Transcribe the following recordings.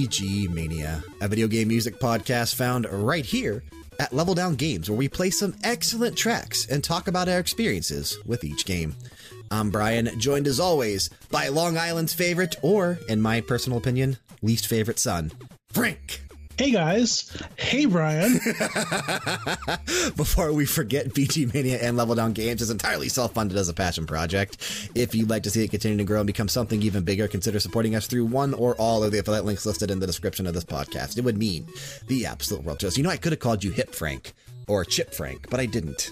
BG Mania, a video game music podcast found right here at Level Down Games, where we play some excellent tracks and talk about our experiences with each game. I'm Brian, joined as always by Long Island's favorite, or, in my personal opinion, least favorite son, Frank. Hey guys. Hey Brian. Before we forget, BG Mania and Level Down Games is entirely self funded as a passion project. If you'd like to see it continue to grow and become something even bigger, consider supporting us through one or all of the affiliate links listed in the description of this podcast. It would mean the absolute world to us. You know, I could have called you Hip Frank or Chip Frank, but I didn't.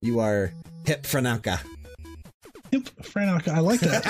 You are Hip Franaka. Yep, I like that.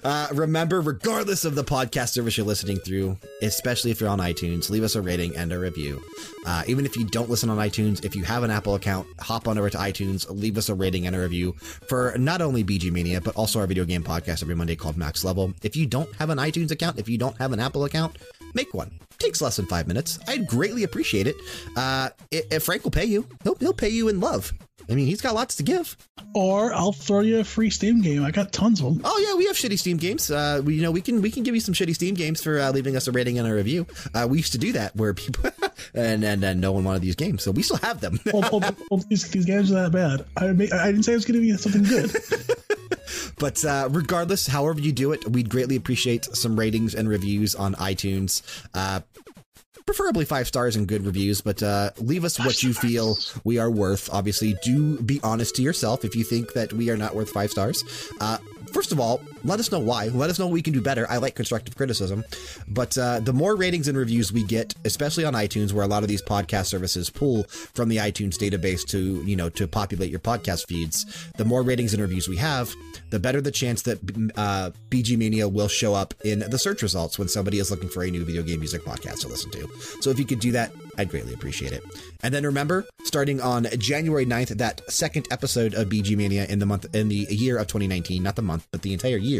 uh, remember, regardless of the podcast service you're listening through, especially if you're on iTunes, leave us a rating and a review. Uh, even if you don't listen on iTunes, if you have an Apple account, hop on over to iTunes, leave us a rating and a review for not only BG Mania, but also our video game podcast every Monday called Max Level. If you don't have an iTunes account, if you don't have an Apple account, make one. Takes less than five minutes. I'd greatly appreciate it. Uh, if Frank will pay you, he'll, he'll pay you in love. I mean, he's got lots to give. Or I'll throw you a free Steam game. I got tons of them. Oh yeah, we have shitty Steam games. Uh, we, you know, we can we can give you some shitty Steam games for uh, leaving us a rating and a review. Uh, we used to do that where people and, and and no one wanted these games, so we still have them. well, well, well, these, these games are that bad. I I didn't say it was going to be something good. but uh, regardless, however you do it, we'd greatly appreciate some ratings and reviews on iTunes. Uh, preferably five stars and good reviews, but uh, leave us what you feel we are worth. Obviously, do be honest to yourself if you think that we are not worth five stars. Uh, first of all, let us know why. Let us know we can do better. I like constructive criticism, but uh, the more ratings and reviews we get, especially on iTunes, where a lot of these podcast services pull from the iTunes database to you know to populate your podcast feeds, the more ratings and reviews we have, the better the chance that uh, BG Mania will show up in the search results when somebody is looking for a new video game music podcast to listen to. So if you could do that, I'd greatly appreciate it. And then remember, starting on January 9th, that second episode of BG Mania in the month in the year of 2019, not the month, but the entire year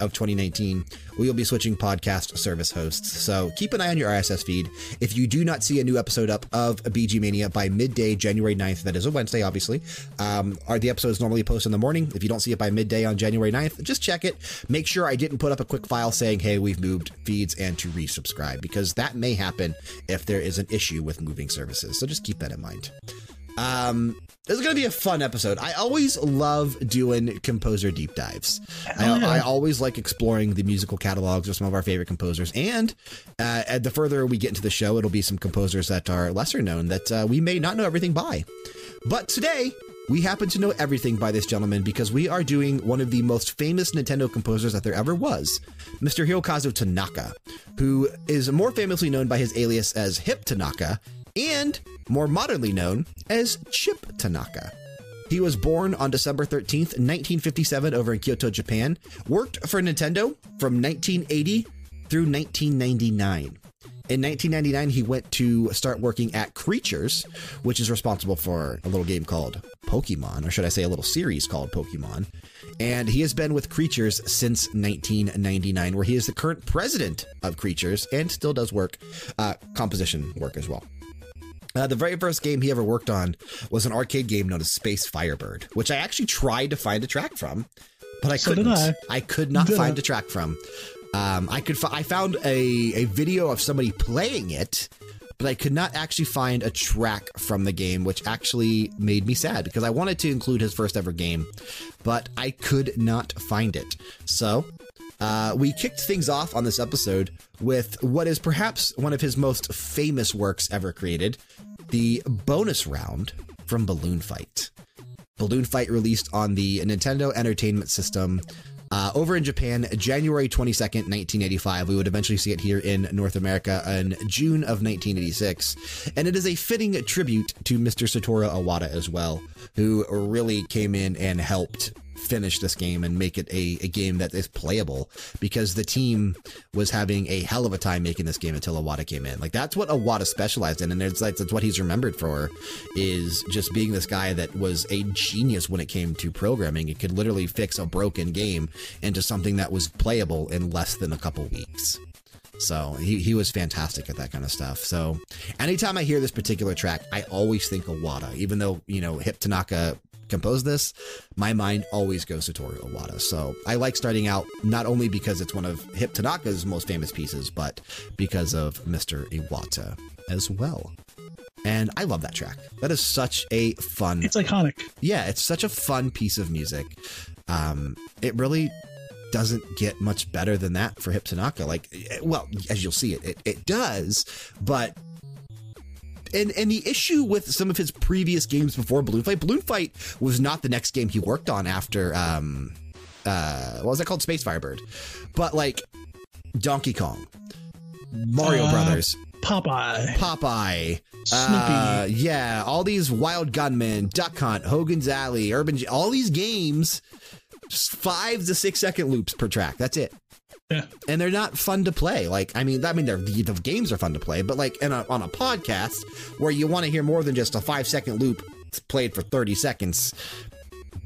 of 2019, we will be switching podcast service hosts. So keep an eye on your RSS feed. If you do not see a new episode up of BG Mania by midday, January 9th, that is a Wednesday, obviously, um, are the episodes normally posted in the morning. If you don't see it by midday on January 9th, just check it. Make sure I didn't put up a quick file saying, hey, we've moved feeds and to resubscribe, because that may happen if there is an issue with moving services. So just keep that in mind. Um, this is going to be a fun episode. I always love doing composer deep dives. I. I, always like exploring the musical catalogs of some of our favorite composers. And uh, the further we get into the show, it'll be some composers that are lesser known that uh, we may not know everything by. But today, we happen to know everything by this gentleman because we are doing one of the most famous Nintendo composers that there ever was, Mr. Hirokazu Tanaka, who is more famously known by his alias as Hip Tanaka and more modernly known as Chip Tanaka. He was born on December 13th, 1957, over in Kyoto, Japan, worked for Nintendo from 1980 through 1999. In 1999, he went to start working at Creatures, which is responsible for a little game called Pokemon, or should I say a little series called Pokemon. And he has been with Creatures since 1999, where he is the current president of Creatures and still does work, uh, composition work as well. Uh, the very first game he ever worked on was an arcade game known as Space Firebird, which I actually tried to find a track from, but I So couldn't. did I. could not Did find I. a track from. Um, I could. I found a a video of somebody playing it, but I could not actually find a track from the game, which actually made me sad because I wanted to include his first ever game, but I could not find it. So uh, we kicked things off on this episode with what is perhaps one of his most famous works ever created the bonus round from Balloon Fight. Balloon Fight released on the Nintendo Entertainment System uh, over in Japan, January 22nd, 1985. We would eventually see it here in North America in June of 1986. And it is a fitting tribute to Mr. Satoru Iwata as well, who really came in and helped finish this game and make it a, a game that is playable because the team was having a hell of a time making this game until Iwata came in. Like that's what Iwata specialized in, and it's like that's what he's remembered for is just being this guy that was a genius when it came to programming. It could literally fix a broken game into something that was playable in less than a couple weeks. So he, he was fantastic at that kind of stuff. So anytime I hear this particular track, I always think of Iwata, even though, you know, Hip Tanaka composed this, my mind always goes to Toru Iwata. So I like starting out not only because it's one of Hip Tanaka's most famous pieces, but because of Mr. Iwata as well. And I love that track. That is such a fun. It's iconic. Yeah, it's such a fun piece of music. Um, it really doesn't get much better than that for Hip Tanaka. Like, well, as you'll see, it it, it does, but. And, and the issue with some of his previous games before Balloon Fight, Balloon Fight was not the next game he worked on after, um, uh, what was that called? Space Firebird. But like Donkey Kong, Mario Uh, Brothers, Popeye, Popeye, Snoopy. uh, yeah, all these Wild Gunman, Duck Hunt, Hogan's Alley, Urban, G- all these games, just five to six second loops per track. That's it. Yeah. And they're not fun to play. Like, I mean, I mean, they're, the, the games are fun to play, but like in a, on a podcast where you want to hear more than just a five second loop played for 30 seconds,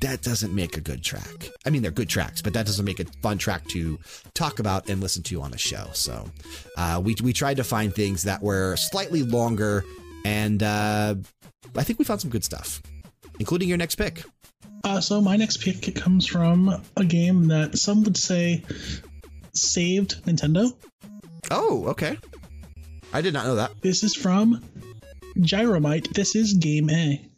that doesn't make a good track. I mean, they're good tracks, but that doesn't make a fun track to talk about and listen to on a show. So uh, we, we tried to find things that were slightly longer, and uh, I think we found some good stuff, including your next pick. Uh, so my next pick comes from a game that some would say saved Nintendo. Oh, okay. I did not know that. This is from Gyromite. This is Game A.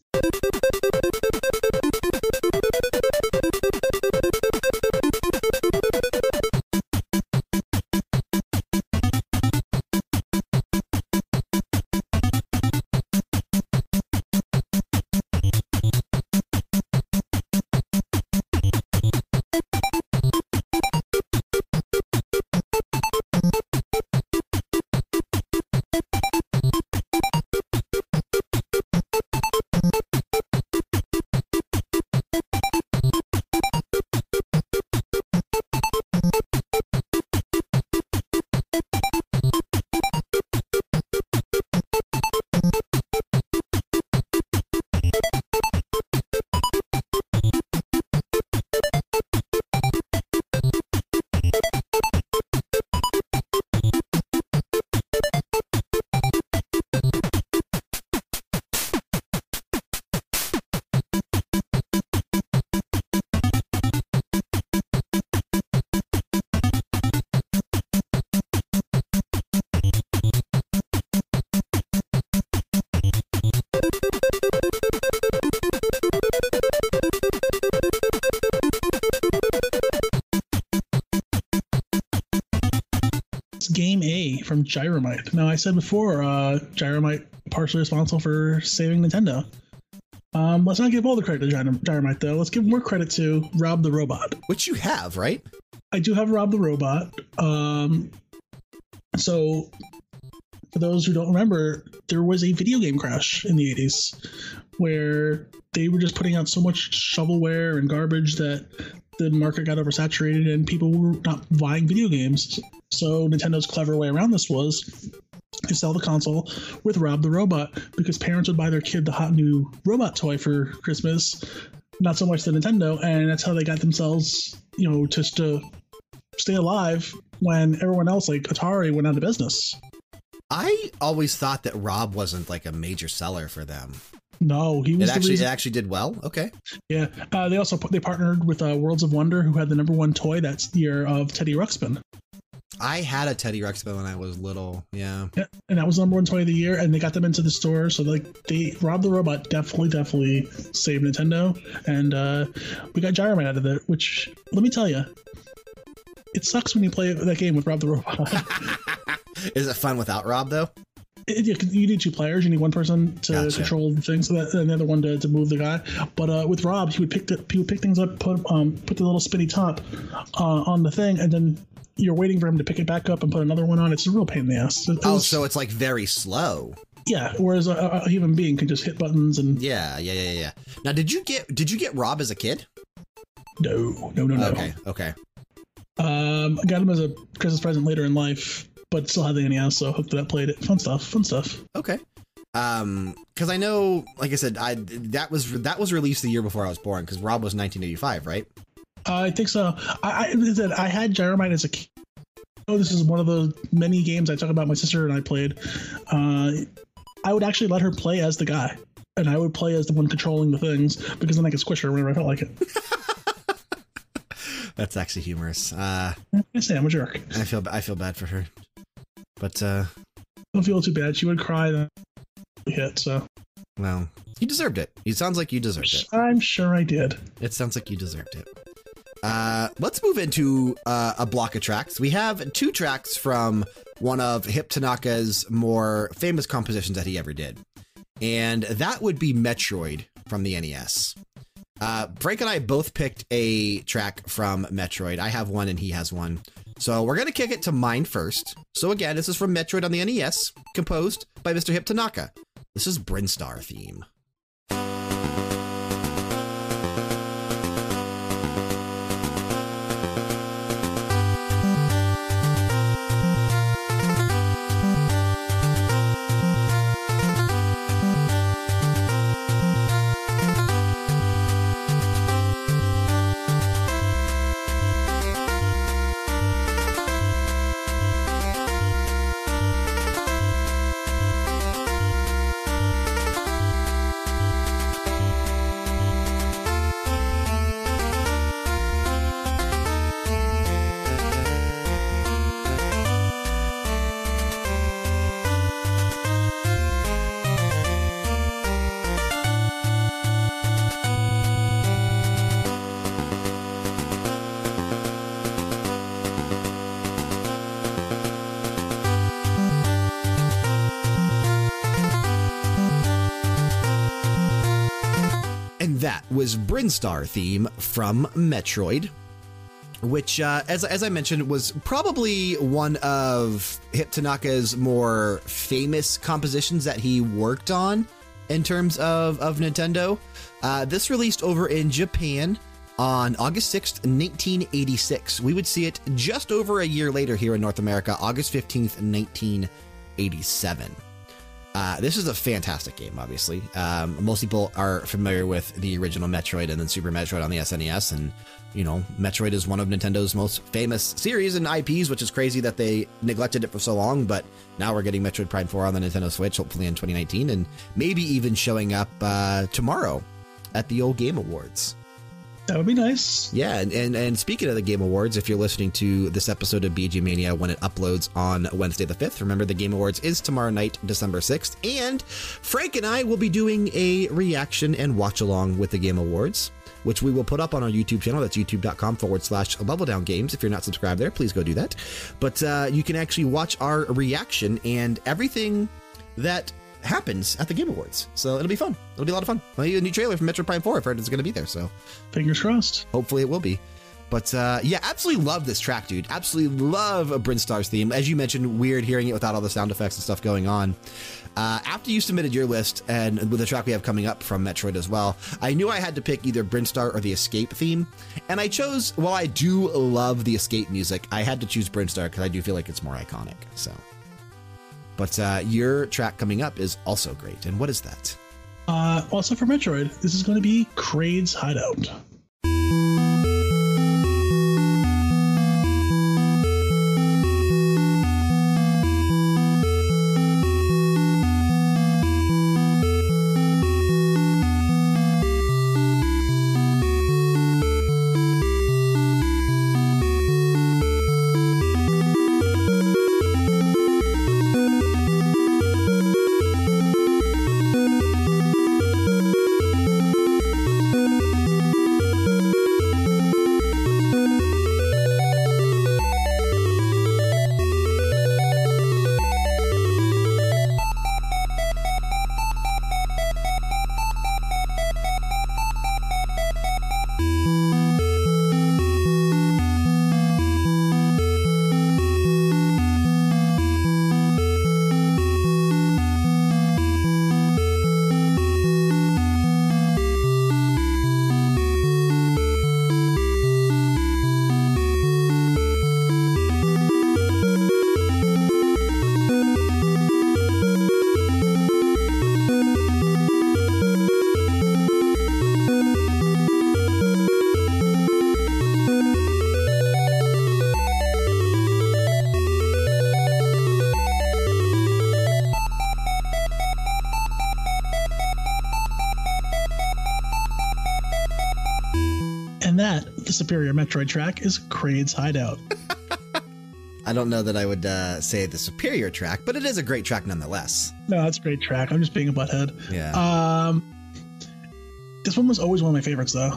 Gyromite. Now, I said before, uh, Gyromite partially responsible for saving Nintendo. Um, let's not give all the credit to Gyro- Gyromite, though. Let's give more credit to Rob the Robot. Which you have, right? I do have Rob the Robot. Um, so, for those who don't remember, there was a video game crash in the 80s where they were just putting out so much shovelware and garbage that the market got oversaturated and people were not buying video games. So, Nintendo's clever way around this was to sell the console with Rob the Robot because parents would buy their kid the hot new robot toy for Christmas, not so much the Nintendo, and that's how they got themselves, you know, just to stay alive when everyone else, like Atari, went out of business. I always thought that Rob wasn't like a major seller for them. No, he was the actually, it actually did well. Okay. Yeah, uh, they also they partnered with uh, Worlds of Wonder, who had the number one toy that year of Teddy Ruxpin. I had a Teddy Ruxpin when I was little. Yeah. Yeah, and that was the number one toy of the year, and they got them into the store. So like they Rob the Robot definitely, definitely saved Nintendo, and uh, we got Gyromite out of it. Which let me tell you, it sucks when you play that game with Rob the Robot. Is it fun without Rob though? It- you you need two players. You need one person to Gotcha. control the thing, so that and the other one to, to move the guy. But uh, with Rob, he would pick the, he would pick things up, put um put the little spinny top uh, on the thing, and then you're waiting for him to pick it back up and put another one on. It's a real pain in the ass. It Oh, was- so it's like very slow. yeah. Whereas a, a human being can just hit buttons and Yeah, yeah, yeah, yeah. Now, did you get did you get Rob as a kid? No, no, no, no. Okay, okay. Um, I got him as a Christmas present later in life, but still had the NES, so hooked it up, played it. Fun stuff. Fun stuff. Okay. Um, because I know, like I said, I that was that was released the year before I was born. Because Rob was 1985, right? I think so. I, I said I had Gyromite as a kid. Oh, this is one of the many games I talk about my sister and I played. Uh, I would actually let her play as the guy, and I would play as the one controlling the things because then I could squish her whenever I felt like it. That's actually humorous. Uh, I say I'm a jerk. I feel I feel bad for her, but uh, Don't feel too bad. She would cry then hit. So well, you deserved it. It sounds like you deserved it. I'm sure I did. It sounds like you deserved it. Uh, let's move into uh, a block of tracks. We have two tracks from one of Hip Tanaka's more famous compositions that he ever did. And that would be Metroid from the NES. Uh, Frank and I both picked a track from Metroid. I have one and he has one. So we're going to kick it to mine first. So again, this is from Metroid on the NES, composed by Mr. Hip Tanaka. This is Brinstar theme. Was Brinstar theme from Metroid, which, uh, as, as I mentioned, was probably one of Hip Tanaka's more famous compositions that he worked on in terms of, of Nintendo. Uh, this released over in Japan on August 6th, 1986. We would see it just over a year later here in North America, August 15th, 1987. Uh, this is a fantastic game, obviously. Um, most people are familiar with the original Metroid and then Super Metroid on the SNES. And, you know, Metroid is one of Nintendo's most famous series and IPs, which is crazy that they neglected it for so long. But now we're getting Metroid Prime 4 on the Nintendo Switch, hopefully in 2019, and maybe even showing up uh, tomorrow at the old Game Awards. That would be nice. Yeah, and, and, and speaking of the Game Awards, if you're listening to this episode of BG Mania when it uploads on Wednesday the 5th, remember the Game Awards is tomorrow night, December 6th. And Frank and I will be doing a reaction and watch along with the Game Awards, which we will put up on our YouTube channel. That's youtube.com forward slash level down games. If you're not subscribed there, please go do that. But uh, you can actually watch our reaction and everything that happens at the Game Awards. So it'll be fun. It'll be a lot of fun. Well, a new trailer from Metroid Prime 4 I've heard it's going to be there. So Fingers crossed. hopefully it will be. But uh, yeah, absolutely love this track, dude. Absolutely love a Brinstar's theme. As you mentioned, weird hearing it without all the sound effects and stuff going on. Uh, after you submitted your list and with the track we have coming up from Metroid as well, I knew I had to pick either Brinstar or the Escape theme. And I chose, while I do love the Escape music, I had to choose Brinstar because I do feel like it's more iconic. So, But uh, your track coming up is also great. And what is that? Uh, also for Metroid, this is going to be Kraid's Hideout. Superior Metroid track is Kraid's Hideout. I don't know that I would uh, say the superior track, but it is a great track nonetheless. No, that's a great track. I'm just being a butthead. Yeah. Um, this one was always one of my favorites, though.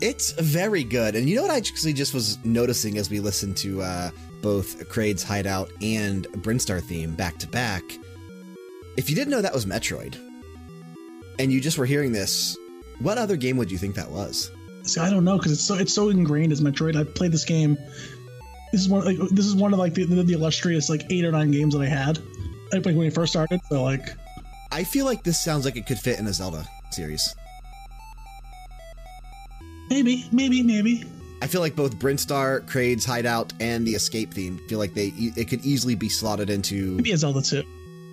It's very good. And you know what I actually just was noticing as we listened to uh, both Kraid's Hideout and Brinstar theme back to back? If you didn't know that was Metroid, and you just were hearing this, what other game would you think that was? See, I don't know because it's so it's so ingrained as Metroid. I've played this game. This is one like this is one of like the, the, the illustrious like eight or nine games that I had like when we first started. So like, I feel like this sounds like it could fit in a Zelda series. maybe, maybe, maybe. I feel like both Brinstar, Kraid's Hideout, and the Escape theme feel like they it could easily be slotted into. Maybe a Zelda too.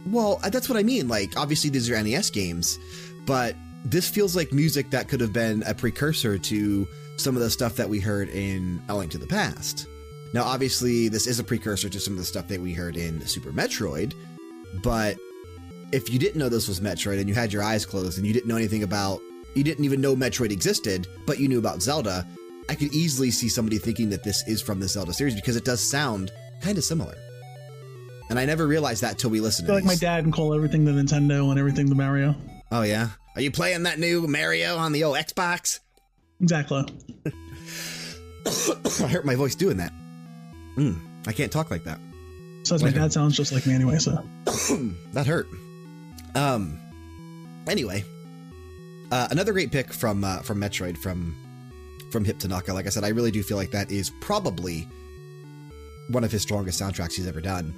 Well, uh, that's what I mean. Like, obviously, these are NES games, but this feels like music that could have been a precursor to some of the stuff that we heard in A Link to the Past. Now, obviously, this is a precursor to some of the stuff that we heard in Super Metroid, but if you didn't know this was Metroid and you had your eyes closed and you didn't know anything about, you didn't even know Metroid existed, but you knew about Zelda, I could easily see somebody thinking that this is from the Zelda series because it does sound kind of similar. And I never realized that till we listened I feel to like my dad can call everything the Nintendo and everything the Mario. Oh, yeah? Are you playing that new Mario on the old Xbox? Exactly. I hurt my voice doing that. Mm, I can't talk like that. So my dad sounds just like me anyway. So that hurt. Um. Anyway, uh, another great pick from uh, from Metroid from from Hip Tanaka. Like I said, I really do feel like that is probably one of his strongest soundtracks he's ever done.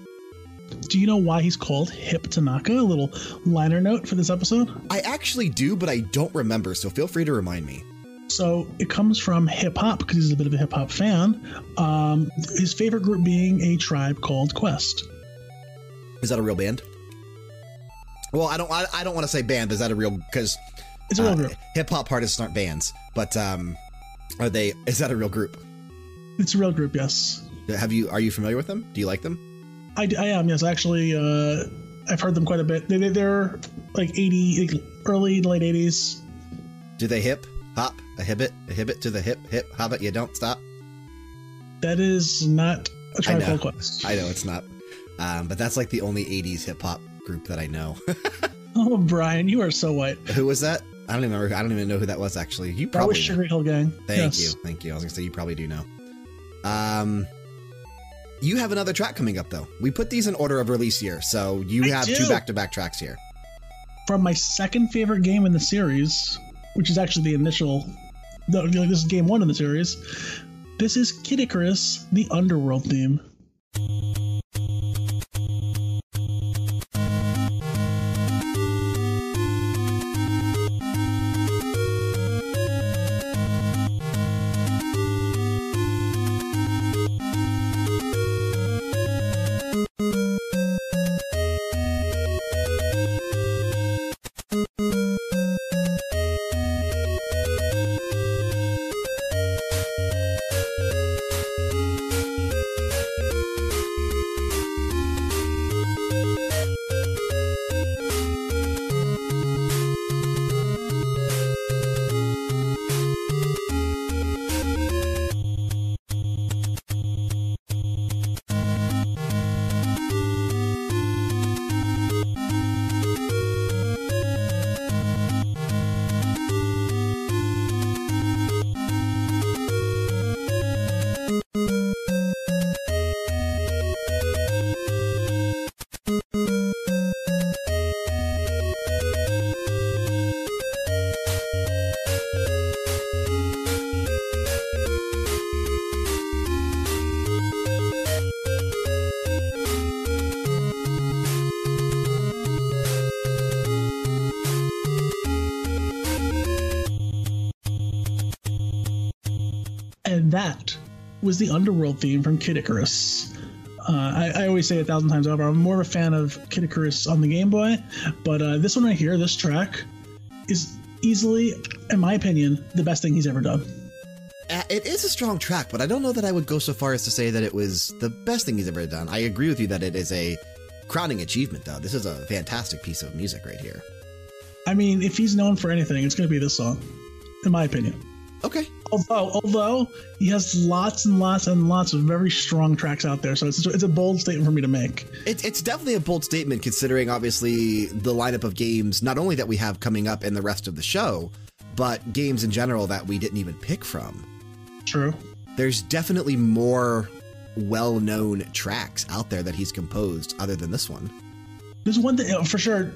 Do you know why he's called Hip Tanaka? A little liner note for this episode. I actually do, but I don't remember. So feel free to remind me. So it comes from hip hop because he's a bit of a hip hop fan. Um, his favorite group being a tribe called Quest. Is that a real band? Well, I don't. I, I don't want to say band. Is that a real? Because It's a real group. hip hop artists aren't bands, but um, are they? Is that a real group? It's a real group, yes. Have you? Are you familiar with them? Do you like them? I, I am, yes. Actually, uh, I've heard them quite a bit. They, they, they're like 80, like early to late 80s. Do they hip hop a hibbit a hibbit to the hip hip hobbit? You don't stop. That is not a called Quest. I know it's not, um, but that's like the only '80s hip hop group that I know. Oh, Brian, you are so white. who was that? I don't even remember. I don't even know who that was actually. You That probably. was know. Sugarhill Gang. Thank Yes. you, thank you. I was gonna say you probably do know. Um, you have another track coming up though. We put these in order of release here, so you I have two back-to-back tracks here. From my second favorite game in the series, which is actually the initial, no, this is game one in the series. This is Kid Icarus, the Underworld theme. That was the Underworld theme from Kid Icarus. Uh, I, I always say a thousand times over. I'm more of a fan of Kid Icarus on the Game Boy, but uh, this one right here, this track, is easily, in my opinion, the best thing he's ever done. Uh, It is a strong track, but I don't know that I would go so far as to say that it was the best thing he's ever done. I agree with you that it is a crowning achievement, though. This is a fantastic piece of music right here. I mean, if he's known for anything, it's going to be this song, in my opinion. Okay. Although, although he has lots and lots and lots of very strong tracks out there, so it's it's a bold statement for me to make. It, it's definitely a bold statement considering, obviously, the lineup of games, not only that we have coming up in the rest of the show, but games in general that we didn't even pick from. True. There's definitely more well known tracks out there that he's composed other than this one. There's one thing for sure.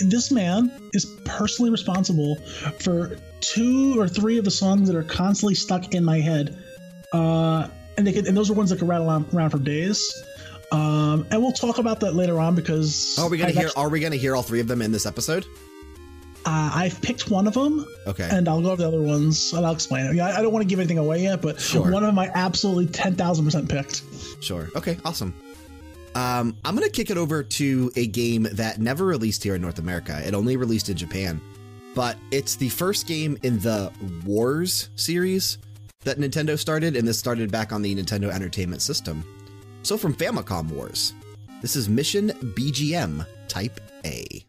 This man is personally responsible for two or three of the songs that are constantly stuck in my head, uh, and they can, and those are ones that can rattle around, around for days. Um, and we'll talk about that later on because are we gonna I've hear? actually- Are we gonna hear all three of them in this episode? Uh, I've picked one of them, Okay. and I'll go over the other ones, and I'll explain it. Yeah, I I don't want to give anything away yet, but Sure. one of them I absolutely ten thousand percent picked. Sure. Okay. Awesome. Um, I'm going to kick it over to a game that never released here in North America. It only released in Japan, but it's the first game in the Wars series that Nintendo started, and this started back on the Nintendo Entertainment System. So from Famicom Wars, this is Mission BGM Type A.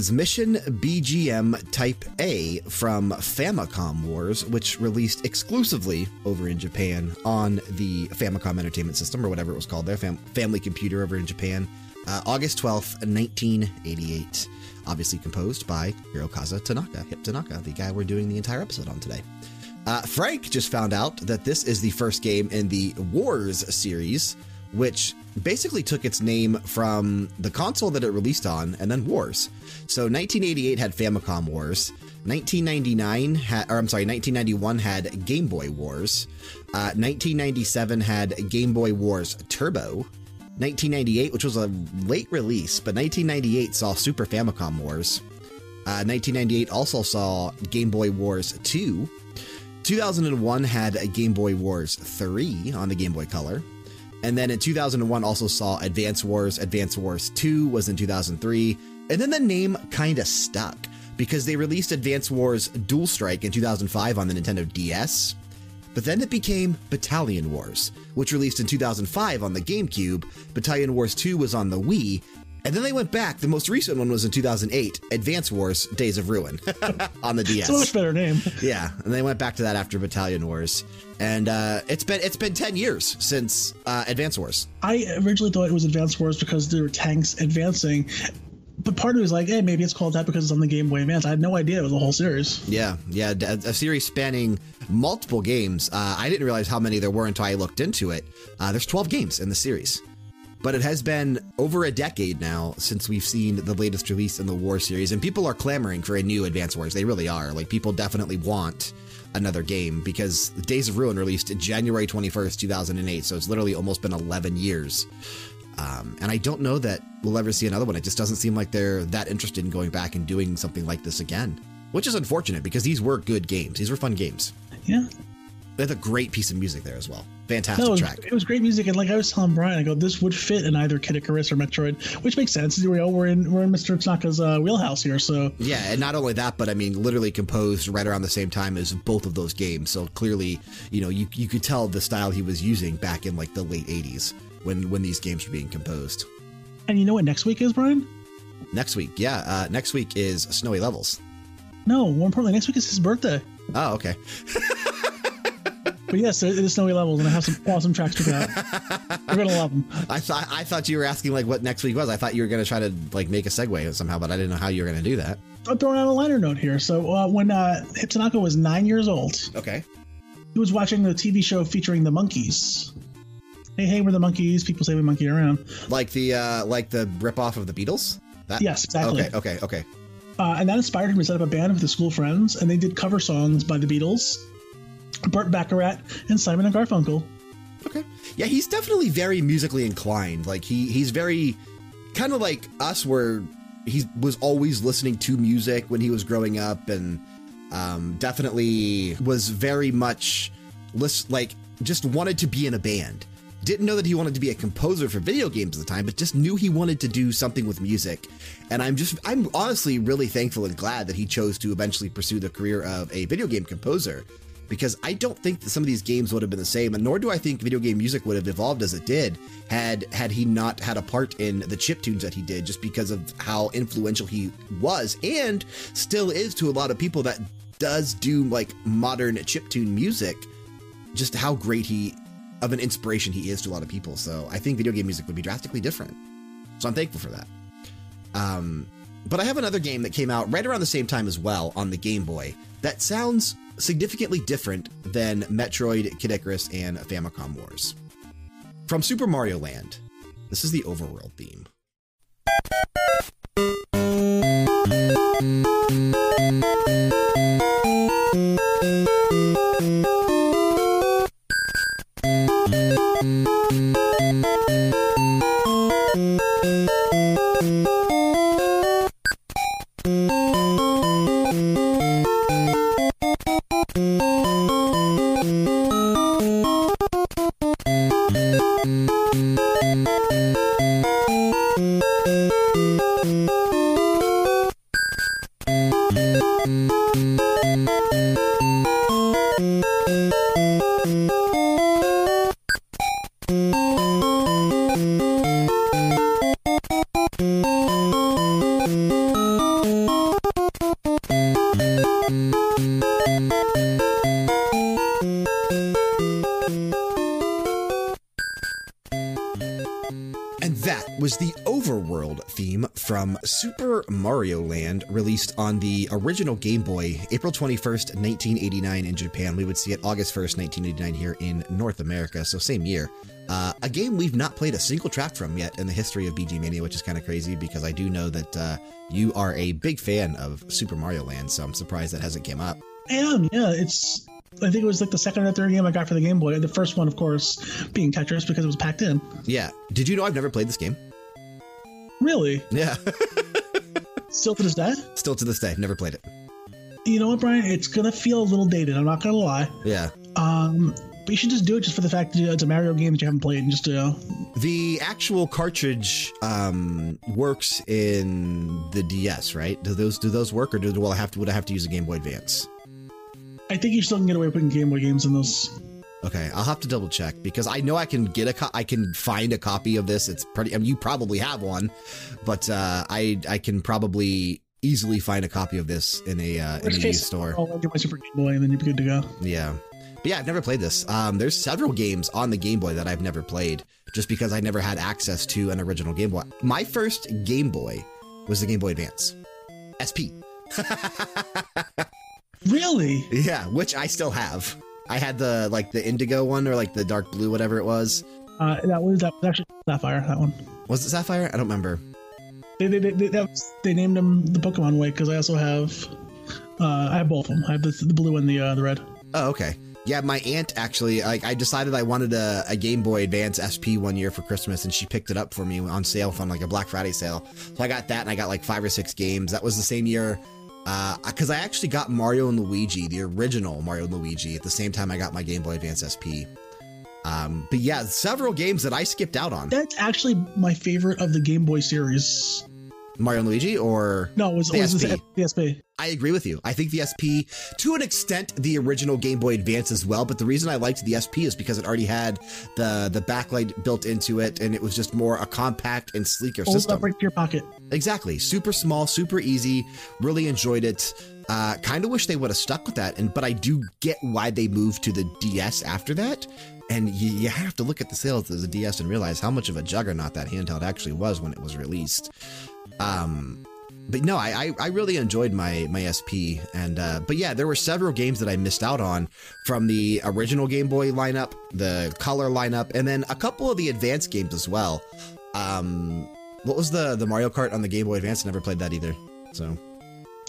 was Mission BGM Type A from Famicom Wars, which released exclusively over in Japan on the Famicom Entertainment System, or whatever it was called there, fam Family Computer over in Japan, uh, August 12th, 1988. Obviously composed by Hirokazu Tanaka, Hip Tanaka, the guy we're doing the entire episode on today. Uh, Frank just found out that this is the first game in the Wars series, which basically took its name from the console that it released on and then Wars. So 1988 had Famicom Wars. 1999 had, or I'm sorry, 1991 had Game Boy Wars. Uh, 1997 had Game Boy Wars Turbo. 1998, which was a late release, but 1998 saw Super Famicom Wars. Uh, 1998 also saw Game Boy Wars 2. 2001 had Game Boy Wars 3 on the Game Boy Color. And then in 2001 also saw Advance Wars. Advance Wars 2 was in 2003. And then the name kind of stuck because they released Advance Wars Dual Strike in 2005 on the Nintendo DS. But then it became Battalion Wars, which released in 2005 on the GameCube. Battalion Wars 2 was on the Wii. And then they went back. The most recent one was in 2008, Advance Wars Days of Ruin on the DS. It's a much better name. Yeah, and they went back to that after Battalion Wars, and uh, it's been it's been ten years since uh, Advance Wars. I originally thought it was Advance Wars because there were tanks advancing, but part of me was like, hey, maybe it's called that because it's on the Game Boy Advance. I had no idea it was a whole series. Yeah, yeah, a, a series spanning multiple games. Uh, I didn't realize how many there were until I looked into it. Uh, there's 12 games in the series. But it has been over a decade now since we've seen the latest release in the War series, and people are clamoring for a new Advance Wars. They really are. Like, people definitely want another game because Days of Ruin released January 21st, 2008, so it's literally almost been 11 years. Um, and I don't know that we'll ever see another one. It just doesn't seem like they're that interested in going back and doing something like this again, which is unfortunate because these were good games. These were fun games. Yeah. That's a great piece of music there as well. Fantastic No, it was, track. it was great music, and like I was telling Brian, I go, this would fit in either Kid Icarus or Metroid, which makes sense. You know, we're in we're in Mr. Tanaka's uh, wheelhouse here, so Yeah, and not only that, but I mean, literally composed right around the same time as both of those games. So clearly, you know, you, you could tell the style he was using back in like the late 80s when, when these games were being composed. and you know what next week is, Brian? Next week, yeah, uh, next week is Snowy Levels. No, more importantly, next week is his birthday. Oh, okay. But yes, it is snowy levels, and I have some awesome tracks to out. You're gonna love them. I thought I thought you were asking like what next week was. I thought you were going to try to like make a segue somehow, but I didn't know how you were going to do that. I'm throwing out a liner note here. So uh, when uh, Hip Tanaka was nine years old, Okay. he was watching the TV show featuring the Monkees. Hey, hey, we're the Monkees. People say we monkey around. Like the uh like the ripoff of the Beatles. That Yes, exactly. Okay. Okay. Okay. Uh, and that inspired him to set up a band with his school friends, and they did cover songs by the Beatles, Burt Bacharach, and Simon and Garfunkel. Okay. Yeah, he's definitely very musically inclined. Like he he's very kind of like us where he was always listening to music when he was growing up and um, definitely was very much list, like just wanted to be in a band. Didn't know that he wanted to be a composer for video games at the time, but just knew he wanted to do something with music. And I'm just, I'm honestly really thankful and glad that he chose to eventually pursue the career of a video game composer because I don't think that some of these games would have been the same, and nor do I think video game music would have evolved as it did had had he not had a part in the chip tunes that he did, just because of how influential he was and still is to a lot of people that does do like modern chip tune music. Just how great he of an inspiration he is to a lot of people. So I think video game music would be drastically different. So I'm thankful for that. Um, but I have another game that came out right around the same time as well on the Game Boy that sounds significantly different than Metroid, Kid Icarus, and Famicom Wars. From Super Mario Land, this is the overworld theme. Mario Land, released on the original Game Boy April 21st, 1989 in Japan. We would see it August 1st, 1989 here in North America, so same year. Uh, a game we've not played a single track from yet in the history of BG Mania, which is kind of crazy because I do know that uh, you are a big fan of Super Mario Land, so I'm surprised that hasn't came up. I am, yeah. It's I think it was like the second or third game I got for the Game Boy. The first one, of course, being Tetris because it was packed in. Yeah. Did you know I've never played this game? Really, Yeah. still to this day. Still to this day, never played it. You know what, Brian? It's gonna feel a little dated. I'm not gonna lie. Yeah. Um, but you should just do it just for the fact that it's a Mario game that you haven't played, and just uh, The actual cartridge um, works in the DS, right? Do those do those work, or do will I have to would I have to use a Game Boy Advance? I think you still can get away with putting Game Boy games in those. Okay, I'll have to double check because I know I can get a co- I can find a copy of this. It's pretty. I mean, you probably have one, but uh, I I can probably easily find a copy of this in a uh, in a used store. I'll get my Super Game Boy, and then you'd be good to go. Yeah. But yeah, I've never played this. Um, there's several games on the Game Boy that I've never played just because I never had access to an original Game Boy. My first Game Boy was the Game Boy Advance. SP. Really? Yeah, which I still have. I had the like the indigo one or like the dark blue, whatever it was. Uh, that was that was actually Sapphire. That one. Was it Sapphire? I don't remember. They they they, they, that was, they named them the Pokemon way because I also have. Uh, I have both of them. I have the, the blue and the uh, the red. Oh, okay. Yeah, my aunt actually, like, I decided I wanted a, a Game Boy Advance SP one year for Christmas, and she picked it up for me on sale from like a Black Friday sale. So I got that, and I got like five or six games. That was the same year Because I actually got Mario and Luigi, the original Mario and Luigi, at the same time I got my Game Boy Advance SP. Um, but yeah, several games that I skipped out on. That's actually my favorite of the Game Boy series. Mario and Luigi or No, it was, The it was SP. the SP. I agree with you. I think the SP, to an extent, the original Game Boy Advance as well. But the reason I liked the SP is because it already had the the backlight built into it, and it was just more a compact and sleeker Hold system. up right to your pocket. Exactly, super small, super easy. Really enjoyed it. Uh, kind of wish they would have stuck with that, and but I do get why they moved to the DS after that. And you, you have to look at the sales of the DS and realize how much of a juggernaut that handheld actually was when it was released. Um, but no, I, I I really enjoyed my my SP, and uh, but yeah, there were several games that I missed out on from the original Game Boy lineup, the Color lineup, and then a couple of the advanced games as well. Um, what was the the Mario Kart on the Game Boy Advance? I Never played that either. So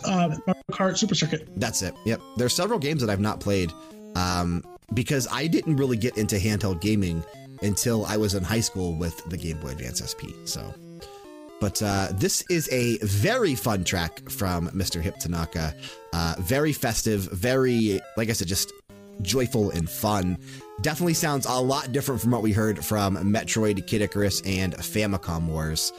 Uh, Mario Kart Super Circuit. that's it. Yep. There's several games that I've not played um, because I didn't really get into handheld gaming until I was in high school with the Game Boy Advance SP. So, but uh, this is a very fun track from Mr. Hip Tanaka. Uh, very festive, very, like I said, just joyful and fun. Definitely sounds a lot different from what we heard from Metroid, Kid Icarus, and Famicom Wars.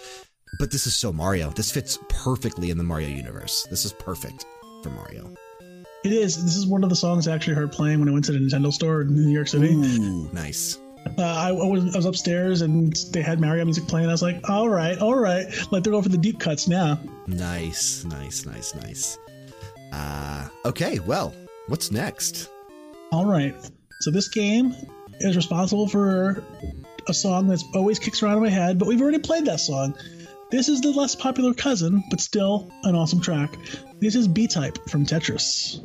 But this is so Mario. This fits perfectly in the Mario universe. This is perfect for Mario. It is. This is one of the songs I actually heard playing when I went to the Nintendo store in New York City. Ooh, nice. Uh, I, I was I was upstairs and they had Mario music playing. I was like, all right, all right. Like they're going for the deep cuts now. Nice, nice, nice, nice. Uh, okay, well, what's next? All right. So this game is responsible for a song that's always kicks around in my head, but we've already played that song. This is the less popular cousin, but still an awesome track. This is B Type from Tetris.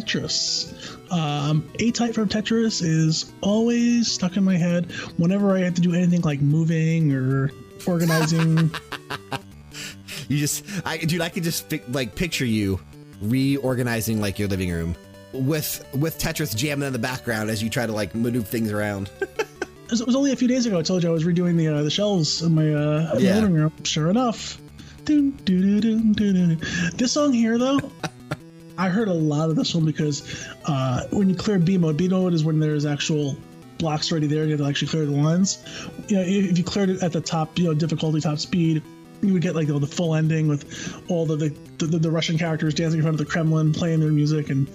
Tetris. Um, A Type from Tetris is always stuck in my head whenever I have to do anything like moving or organizing. You just, I, dude, I could just pic- like picture you reorganizing like your living room with with Tetris jamming in the background as you try to like maneuver things around. It was- only a few days ago I told you I was redoing the uh, the shelves in my, uh, my Yeah. living room. Sure enough. This song here, though, I heard a lot of this one because uh, when you clear B mode, B mode is when there's actual blocks already there and you have to actually clear the lines. You know, if you cleared it at the top, you know, difficulty, top speed, you would get like the, the full ending with all the the, the the Russian characters dancing in front of the Kremlin, playing their music, and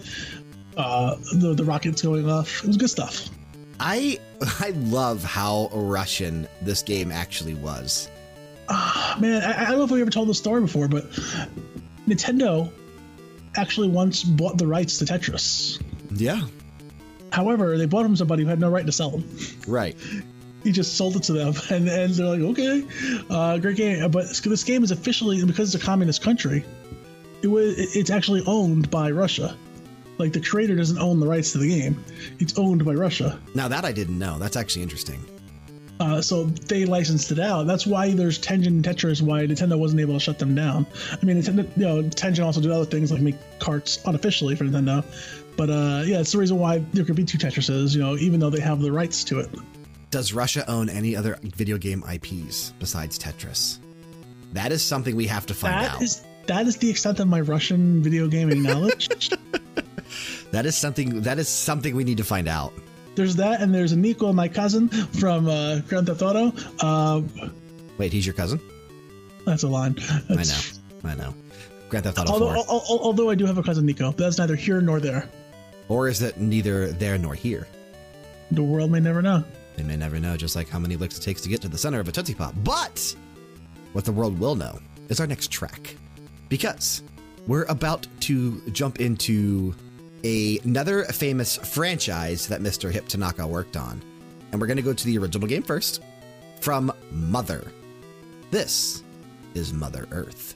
uh, the the rockets going off. It was good stuff. I I love how Russian this game actually was. Ah, man, I, I don't know if we ever told the story before, but Nintendo actually once bought the rights to Tetris. Yeah. However, they bought from somebody who had no right to sell them. Right. He just sold it to them, and, and they're like, okay, uh, great game. But this game is officially, because it's a communist country, it was it's actually owned by Russia. Like the creator doesn't own the rights to the game; it's owned by Russia. Now that I didn't know. That's actually interesting. Uh, so they licensed it out. That's why there's Tengen and Tetris. Why Nintendo wasn't able to shut them down. I mean, Nintendo, you know, Tengen also did other things like make carts unofficially for Nintendo. But uh, yeah, it's the reason why there could be two Tetrises. You know, even though they have the rights to it. Does Russia own any other video game IPs besides Tetris? That is something we have to find That out. is that is the extent of my Russian video gaming knowledge. that is something that is something we need to find out. There's that, and there's Niko, my cousin from uh, Grand Theft Auto. Uh, Wait, he's your cousin? that's a line. I know. I know. Grand Theft Auto Although, 4. al- al- although I do have a cousin Nico, but that's neither here nor there. Or is it neither there nor here? The world may never know. They may never know, just like how many licks it takes to get to the center of a Tootsie Pop. But what the world will know is our next track. Because we're about to jump into a- another famous franchise that Mr. Hip Tanaka worked on. And we're going to go to the original game first from Mother. This is Mother Earth.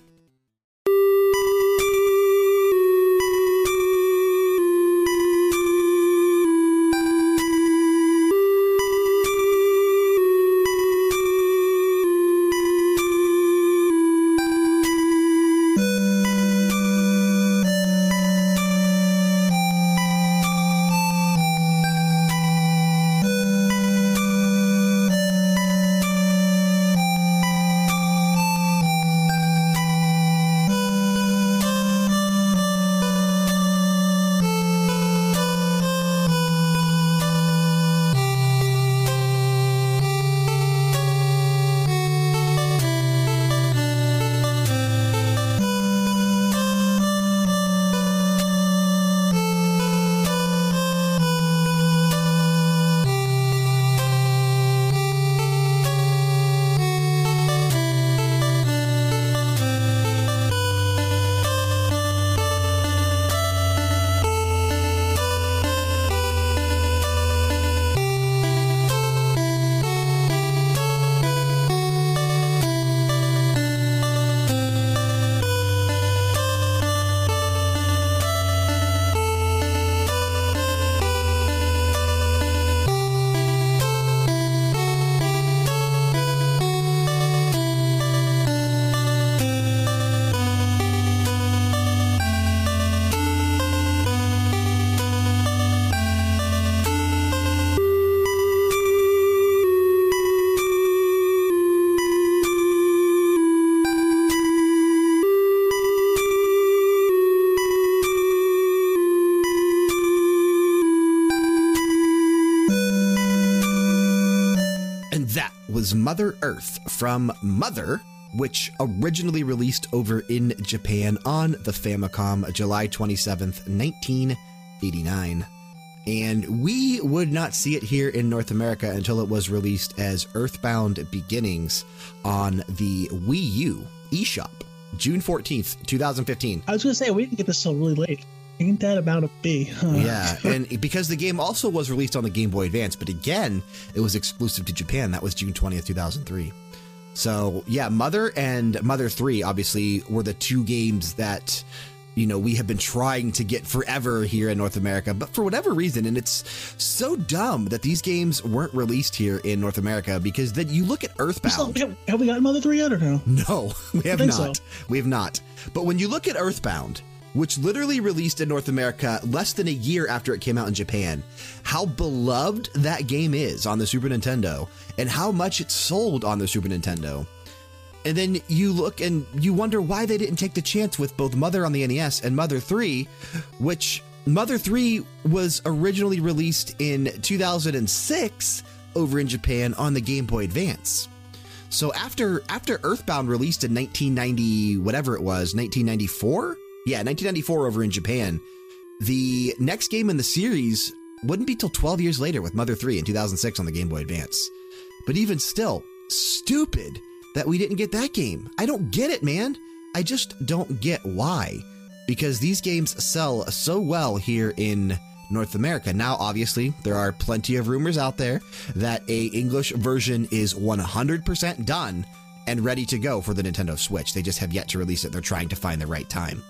Mother Earth from Mother, which originally released over in Japan on the Famicom July 27th, 1989. And we would not see it here in North America until it was released as Earthbound Beginnings on the Wii U eShop, June 14th, 2015. I was going to say we didn't get this till really late. Ain't that about a B? Huh? Yeah, and because the game also was released on the Game Boy Advance, but again, it was exclusive to Japan. That was June 20th, 2003. So, yeah, Mother and Mother 3 obviously were the two games that, you know, we have been trying to get forever here in North America. But for whatever reason, and it's so dumb that these games weren't released here in North America because then you look at Earthbound. have, have we gotten Mother 3 yet or no? No, we have not. so. We have not. But when you look at Earthbound, which literally released in North America less than a year after it came out in Japan, how beloved that game is on the Super Nintendo and how much it sold on the Super Nintendo. And then you look and you wonder why they didn't take the chance with both Mother on the NES and Mother 3, which Mother 3 was originally released in 2006 over in Japan on the Game Boy Advance. So after after Earthbound released in 1990 whatever it was, 1994? Yeah, 1994 over in Japan. The next game in the series wouldn't be till 12 years later with Mother 3 in 2006 on the Game Boy Advance. But even still, stupid that we didn't get that game. I don't get it, man. I just don't get why. Because these games sell so well here in North America. Now, obviously, there are plenty of rumors out there that a English version is 100% done and ready to go for the Nintendo Switch. They just have yet to release it. They're trying to find the right time.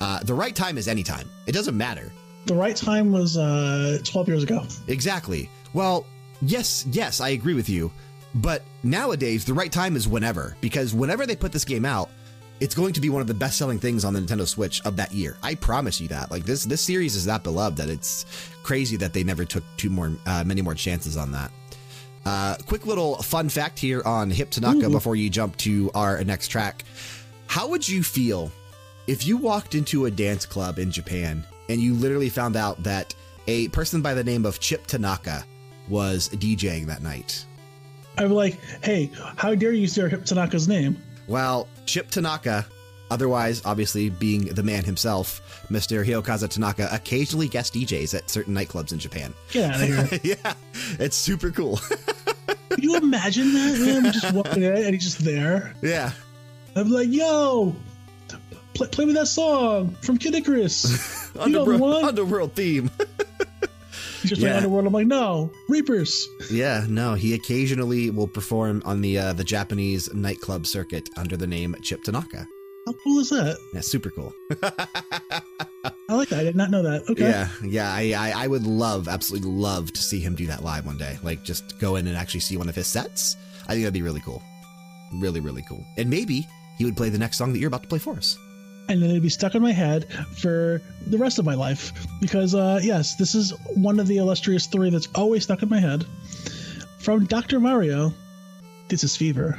Uh, the right time is anytime. It doesn't matter. The right time was uh, 12 years ago. Exactly. Well, yes, yes, I agree with you. But nowadays, the right time is whenever, because whenever they put this game out, it's going to be one of the best-selling things on the Nintendo Switch of that year. I promise you that. Like this, this series is that beloved that it's crazy that they never took two more, uh, many more chances on that. Uh, quick little fun fact here on Hip Tanaka before you jump to our next track. How would you feel if you walked into a dance club in Japan and you literally found out that a person by the name of Chip Tanaka was DJing that night? I'm like, hey, how dare you say Hip Tanaka's name? Well, Chip Tanaka, otherwise obviously being the man himself, Mr. Hirokazu Tanaka, occasionally guest DJs at certain nightclubs in Japan. Get out of here. yeah, it's super cool. Can you imagine that? Him just walking in and he's just there. yeah. I'm like, yo, play, play me that song from Kid Icarus. You know the Underworld, one? Underworld theme. He's just Yeah. playing Underworld. I'm like, no, Reapers. yeah, no, he occasionally will perform on the uh, the Japanese nightclub circuit under the name Chip Tanaka. How cool is that? Yeah, super cool. I like that. I did not know that. Okay. Yeah, yeah, I, I I would love, absolutely love to see him do that live one day. Like, just go in and actually see one of his sets. I think that'd be really cool. Really, really cool. And maybe he would play the next song that you're about to play for us. And then it'd be stuck in my head for the rest of my life. Because uh, yes this is one of the illustrious three that's always stuck in my head. From dr mario this is fever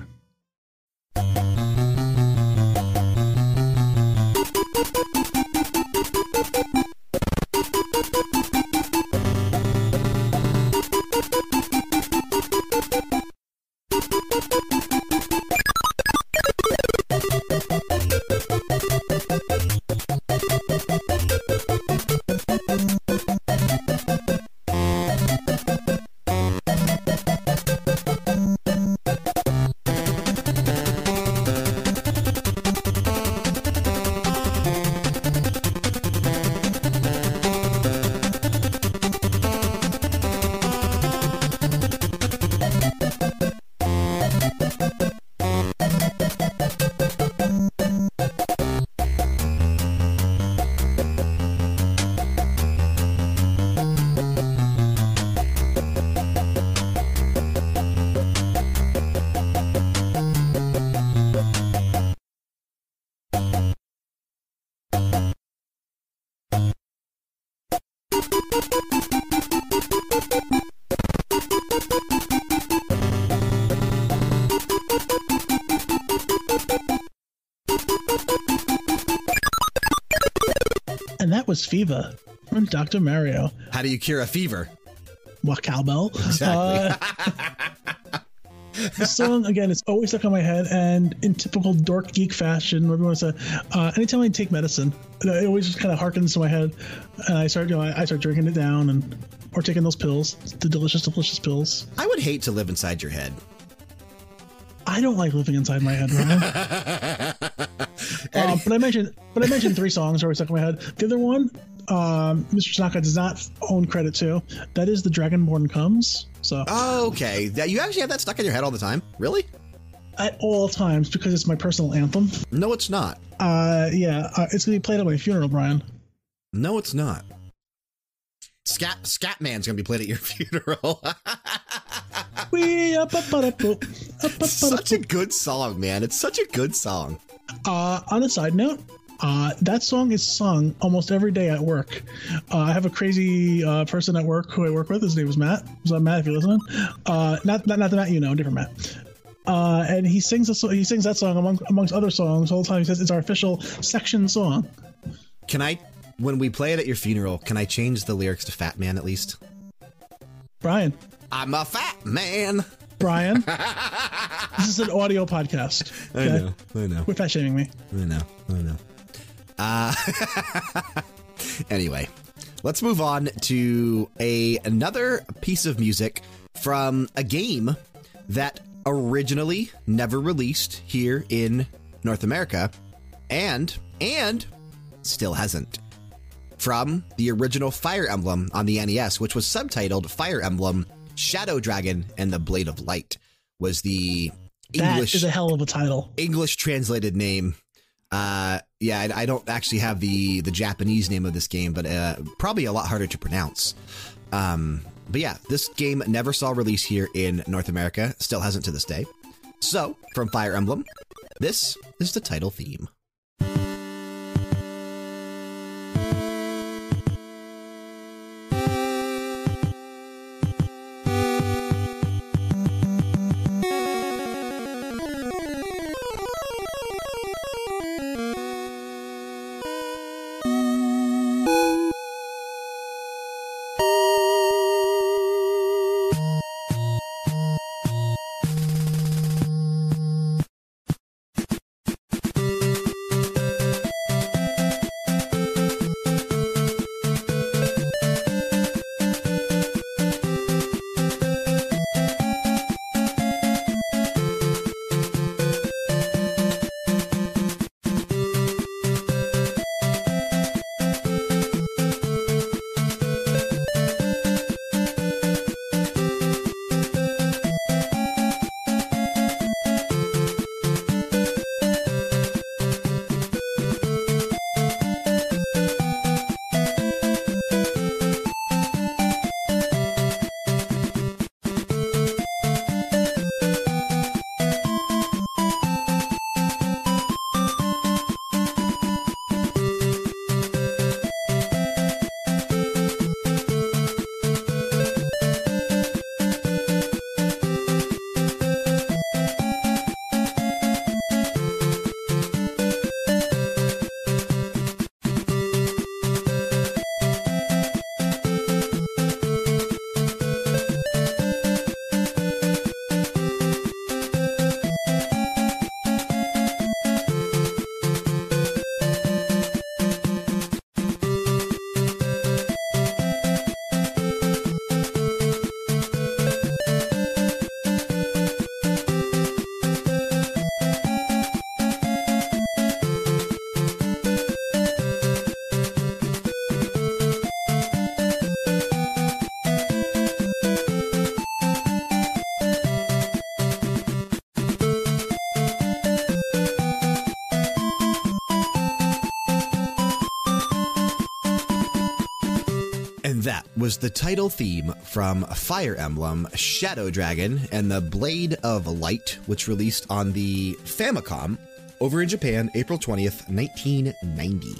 was fever from dr mario How do you cure a fever? what cowbell Exactly. Uh, this song again it's always stuck on my head and in typical dork geek fashion whatever you want to say uh, anytime i take medicine it always just kind of harkens to my head and i start you know I, I start drinking it down and or taking those pills the delicious delicious pills I would hate to live inside your head. i don't like living inside my head Ryan. um, but i mentioned but i mentioned three songs are always stuck in my head the other one um, mr tanaka does not own credit to that is the dragonborn comes so Oh, okay. That you actually have that stuck in your head all the time? Really? at all times because it's my personal anthem No, it's not. Uh, yeah, uh, it's gonna be played at my funeral, Brian. No, it's not. Scat Scatman's gonna be played at your funeral. Such a good song, man. It's such a good song. Uh, on a side note, uh, that song is sung almost every day at work. Uh, I have a crazy uh, person at work who I work with. His name is Matt. So Matt, if you're listening, uh, not not not the Matt you know, different Matt. Uh, and he sings a, he sings that song among, amongst other songs all the time. He says it's our official section song. Can I, when we play it at your funeral, can I change the lyrics to Fat Man at least? Brian, I'm a fat man. Brian, this is an audio podcast. I know. I know. Quit fat shaming me. I know. I know. Uh, anyway, let's move on to a another piece of music from a game that originally never released here in North America, and and still hasn't. From the original Fire Emblem on the NES, which was subtitled Fire Emblem Shadow Dragon and the Blade of Light, was the That English is a hell of a title. English translated name. Uh, yeah, I, I don't actually have the the Japanese name of this game, but uh, probably a lot harder to pronounce. Um, but yeah, this game never saw release here in North America. Still hasn't to this day. So, from Fire Emblem, this is the title theme. Was the title theme from Fire Emblem Shadow Dragon and the Blade of Light, which released on the Famicom over in Japan April 20th, 1990.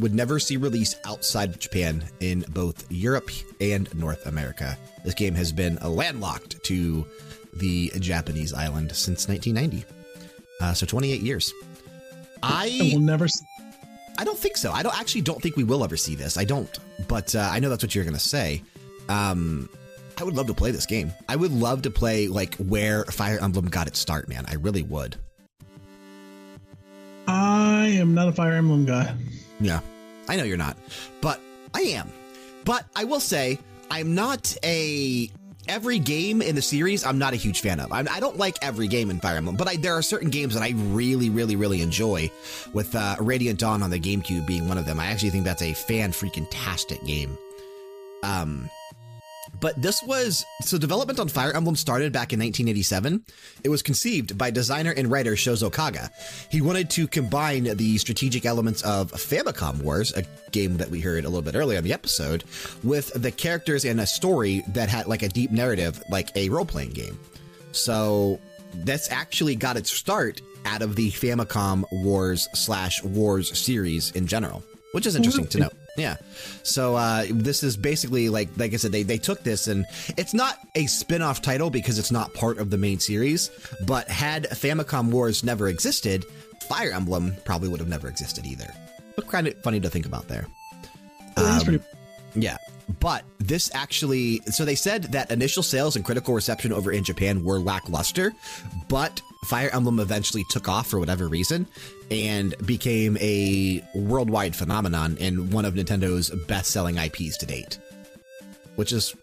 Would never see release outside of Japan in both Europe and North America. This game has been landlocked to the Japanese island since 1990. Uh, so 28 years. I will never. See- I don't think so. I don't actually don't think we will ever see this. I don't, but uh, I know that's what you're going to say. Um, I would love to play this game. I would love to play like where Fire Emblem got its start, man. I really would. I am not a Fire Emblem guy. Yeah, I know you're not, but I am. But I will say I'm not a every game in the series, I'm not a huge fan of. I do not like every game in Fire Emblem, but I, there are certain games that I really, really, really enjoy. With uh, Radiant Dawn on the GameCube being one of them, I actually think that's a fan freaking tastic game. Um, but this was so development on Fire Emblem started back in 1987. It was conceived by designer and writer Shozo Kaga. He wanted to combine the strategic elements of Famicom Wars, a game that we heard a little bit earlier in the episode, with the characters and a story that had like a deep narrative, like a role playing game. So that's actually got its start out of the Famicom Wars slash Wars series in general, which is interesting to mm-hmm. note. Yeah. So uh, this is basically like like I said, they they took this and it's not a spin-off title because it's not part of the main series. But had Famicom Wars never existed, Fire Emblem probably would have never existed either. But kind of funny to think about there. Um, yeah. But this actually, so they said that initial sales and critical reception over in Japan were lackluster, but Fire Emblem eventually took off for whatever reason and became a worldwide phenomenon and one of Nintendo's best selling IPs to date. Which is,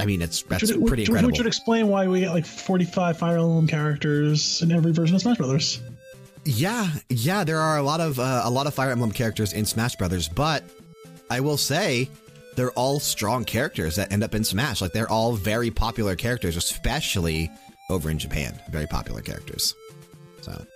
I mean, it's that's should, pretty incredible. Which should explain why we get like 45 Fire Emblem characters in every version of Smash Brothers. Yeah, yeah, there are a lot of uh, a lot of Fire Emblem characters in Smash Brothers, but I will say they're all strong characters that end up in Smash. Like they're all very popular characters, especially over in Japan. Very popular characters. So,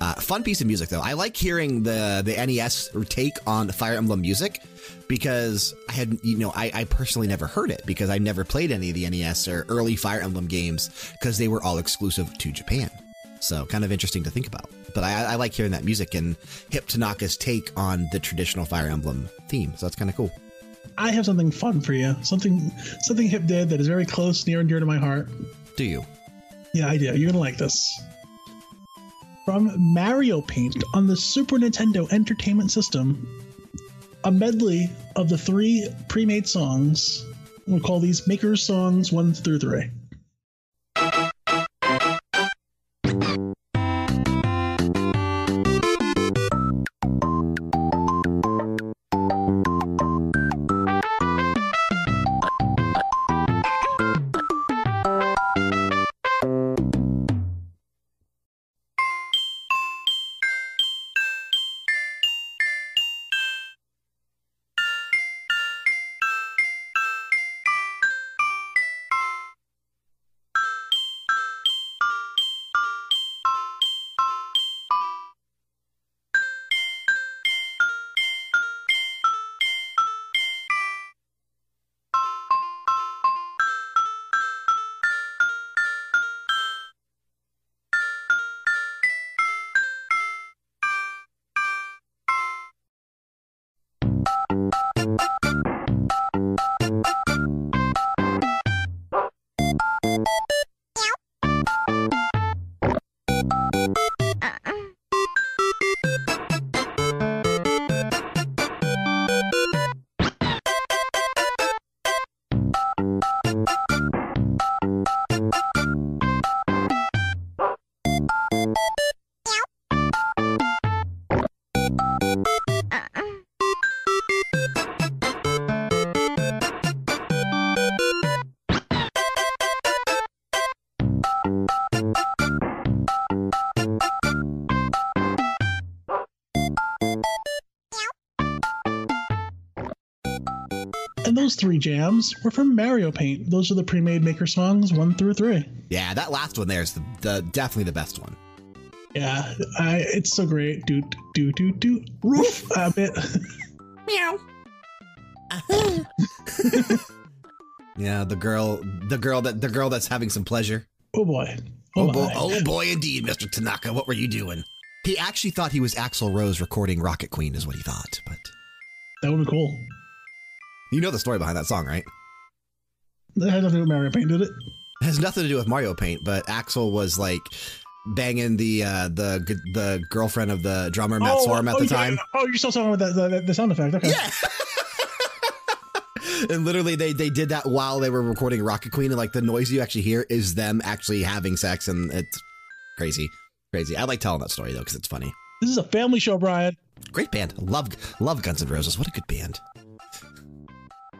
uh, fun piece of music though. I like hearing the the NES take on Fire Emblem music because I had you know I, I personally never heard it because I never played any of the NES or early Fire Emblem games because they were all exclusive to Japan. So kind of interesting to think about. But I, I like hearing that music and Hip Tanaka's take on the traditional Fire Emblem theme. So that's kind of cool. I have something fun for you. Something something Hip did that is very close, near and dear to my heart. Do you? Yeah, I do. You're gonna like this. From Mario Paint on the Super Nintendo Entertainment System, a medley of the three pre-made songs. We'll call these Maker's Songs 1 through 3. three jams were from Mario Paint. Those are the pre-made Maker songs one through three. Yeah, that last one there is the, the definitely the best one. Yeah, I, it's so great. Do do do do roof a bit. Meow. yeah, the girl, the girl that the girl that's having some pleasure. Oh boy. Oh, oh boy. Oh boy, indeed, Mr. Tanaka. What were you doing? He actually thought he was Axl Rose recording Rocket Queen, is what he thought. But that would be cool. You know the story behind that song, right? That had nothing to do with Mario Paint, did it? It has nothing to do with Mario Paint, but Axl was like banging the uh, the the girlfriend of the drummer Matt oh, Sorum at oh, the time. Oh, you're still talking about the, the, the sound effect? Okay. Yeah. and literally, they they did that while they were recording Rocket Queen, and like the noise you actually hear is them actually having sex, and it's crazy, crazy. I like telling that story though because it's funny. This is a family show, Brian. Great band. Love love Guns N' Roses. What a good band.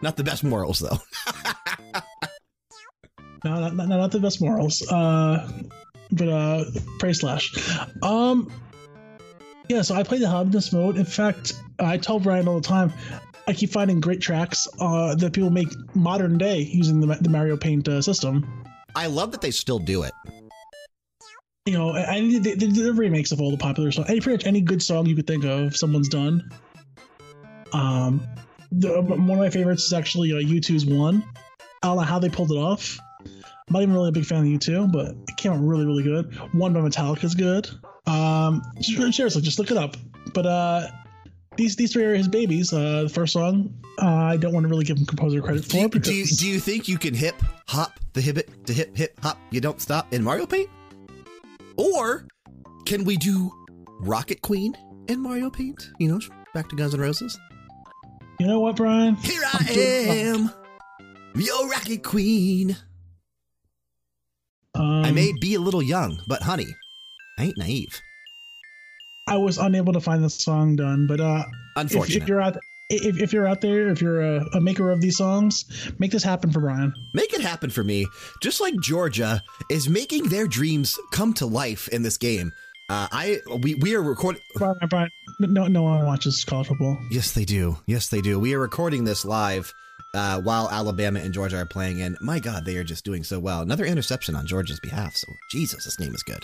Not the best morals though. no, not, not, not the best morals. Uh, but uh, praise slash. Um, yeah. So I play the this mode. In fact, I tell Brian all the time. I keep finding great tracks uh, that people make modern day using the, the Mario Paint uh, system. I love that they still do it. You know, and the, the, the remakes of all the popular songs. Any pretty much any good song you could think of, someone's done. Um, the, one of my favorites is actually uh, U2's "One." I don't know how they pulled it off. I'm not even really a big fan of U2, but it came out really, really good. One by Metallica is good. Um, seriously, just look it up. But uh, these these three are his babies. Uh, the first song, uh, I don't want to really give him composer credit for. Do, do, you, do you think you can hip hop the hibbit to hip hip hop? You don't stop in Mario Paint, or can we do Rocket Queen in Mario Paint? You know, back to Guns N' Roses. You know what, Brian? Here I am, your Rocket Queen. Um, I may be a little young, but honey, I ain't naive. I was unable to find the song done, but uh, unfortunate. If, if you're out, if, if you're out there, if you're a, a, maker of these songs, make this happen for Brian. Make it happen for me, just like Georgia is making their dreams come to life in this game. Uh, I we we are recording. Brian, Brian, no no one watches college football. Yes, they do. Yes, they do. We are recording this live uh, while Alabama and Georgia are playing, and my God, they are just doing so well. Another interception on Georgia's behalf. So Jesus, this game is good.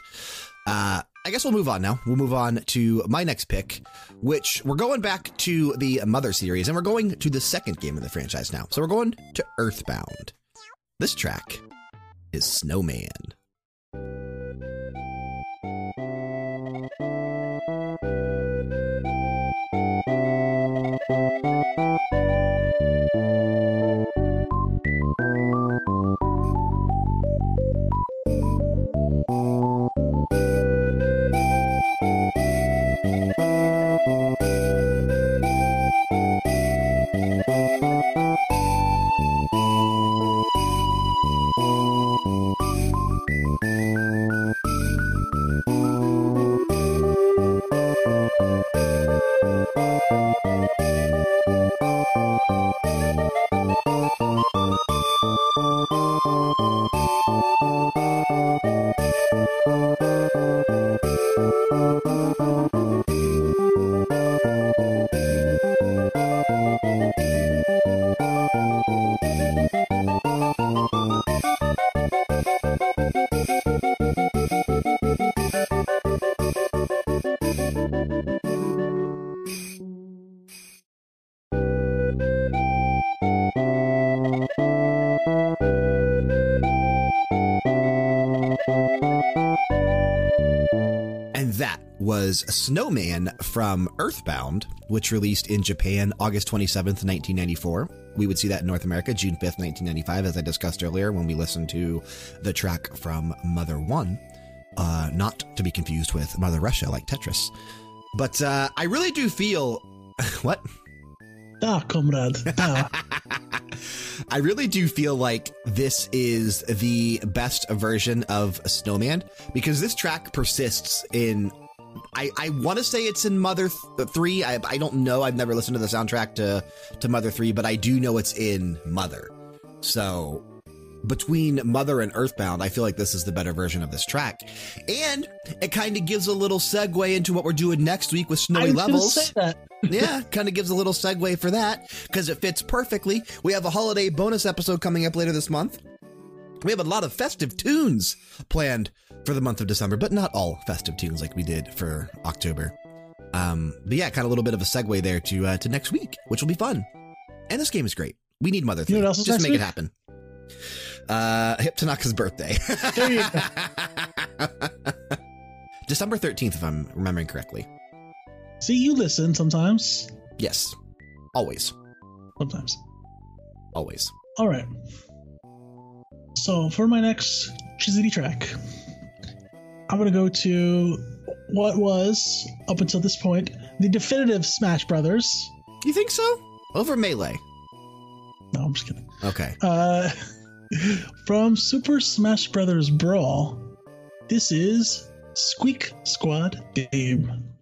Uh, I guess we'll move on now. We'll move on to my next pick, which we're going back to the Mother series, and we're going to the second game of the franchise now. So we're going to Earthbound. This track is Snowman. Was Snowman from Earthbound, which released in Japan August 27th, 1994. We would see that in North America June 5th, 1995, as I discussed earlier when we listened to the track from Mother 1. Uh, not to be confused with Mother Russia like Tetris. But uh, I really do feel. what? Ah, comrade. I really do feel like this is the best version of Snowman because this track persists in I, I want to say it's in Mother th uh, 3. I, I don't know. I've never listened to the soundtrack to, to Mother 3, but I do know it's in Mother. So between Mother and Earthbound, I feel like this is the better version of this track. And it kind of gives a little segue into what we're doing next week with Snowy Levels. yeah, kind of gives a little segue for that because it fits perfectly. We have a holiday bonus episode coming up later this month. We have a lot of festive tunes planned for the month of December, but not all festive tunes like we did for October. Um, but yeah, kind of a little bit of a segue there to uh, to next week, which will be fun. And this game is great. We need Mother 3. You know what else Just make week? it happen. Uh, Hip Tanaka's birthday. December 13th, if I'm remembering correctly. See, you listen sometimes. Yes. Always. Sometimes. Always. All right. So for my next Chizzy track, I'm gonna go to what was up until this point the definitive Smash Brothers. You think so? Over Melee. No, I'm just kidding. Okay. Uh, from Super Smash Brothers Brawl, this is Squeak Squad Game.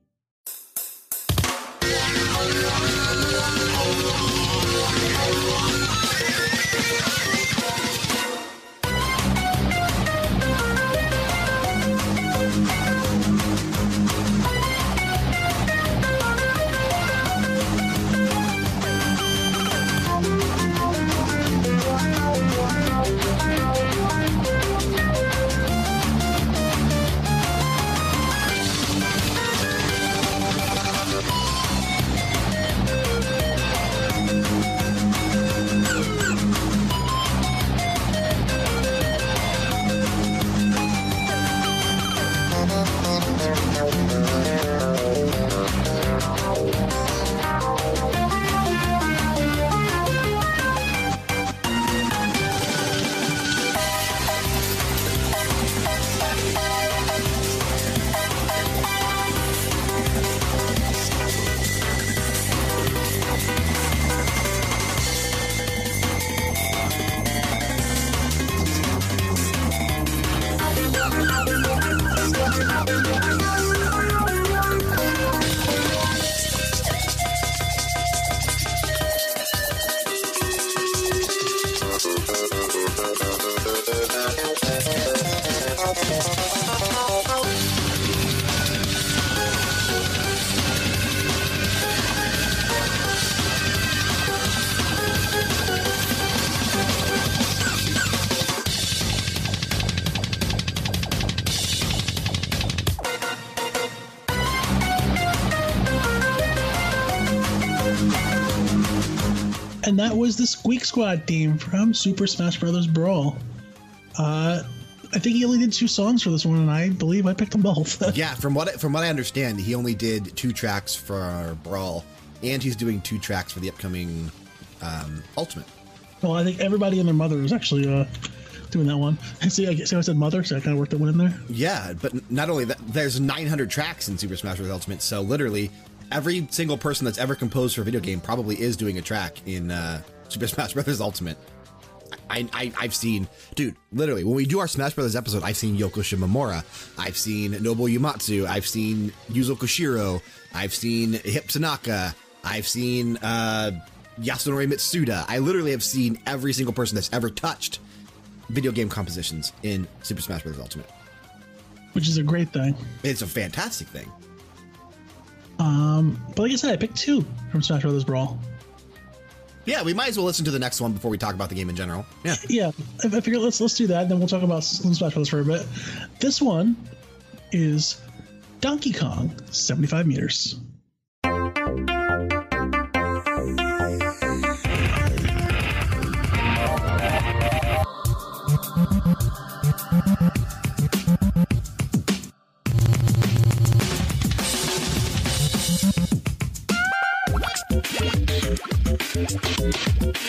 Was the Squeak Squad theme from Super Smash Brothers Brawl. Uh, I think he only did two songs for this one, and I believe I picked them both. Yeah, from what from what I understand, he only did two tracks for Brawl, and he's doing two tracks for the upcoming um, Ultimate. well, I think everybody and their mother is actually uh, doing that one. See, I, see, I said mother, so I kind of worked that one in there. Yeah, but not only that, there's 900 tracks in Super Smash Bros. Ultimate, so literally every single person that's ever composed for a video game probably is doing a track in uh, Super Smash Bros. Ultimate. I, I, I've seen, dude, literally, when we do our Smash Brothers episode, I've seen Yoko Shimomura, I've seen Nobuo Uematsu, I've seen Yuzo Koshiro, I've seen Hip Tanaka, I've seen uh, Yasunori Mitsuda. I literally have seen every single person that's ever touched video game compositions in Super Smash Bros. Ultimate. which is a great thing. It's a fantastic thing. Um, but like I said, I picked two from Smash Brothers Brawl. Yeah, we might as well listen to the next one before we talk about the game in general. Yeah. Yeah, I, figured let's let's do that, and then we'll talk about Smash Brothers for a bit. This one is Donkey Kong, seventy-five meters.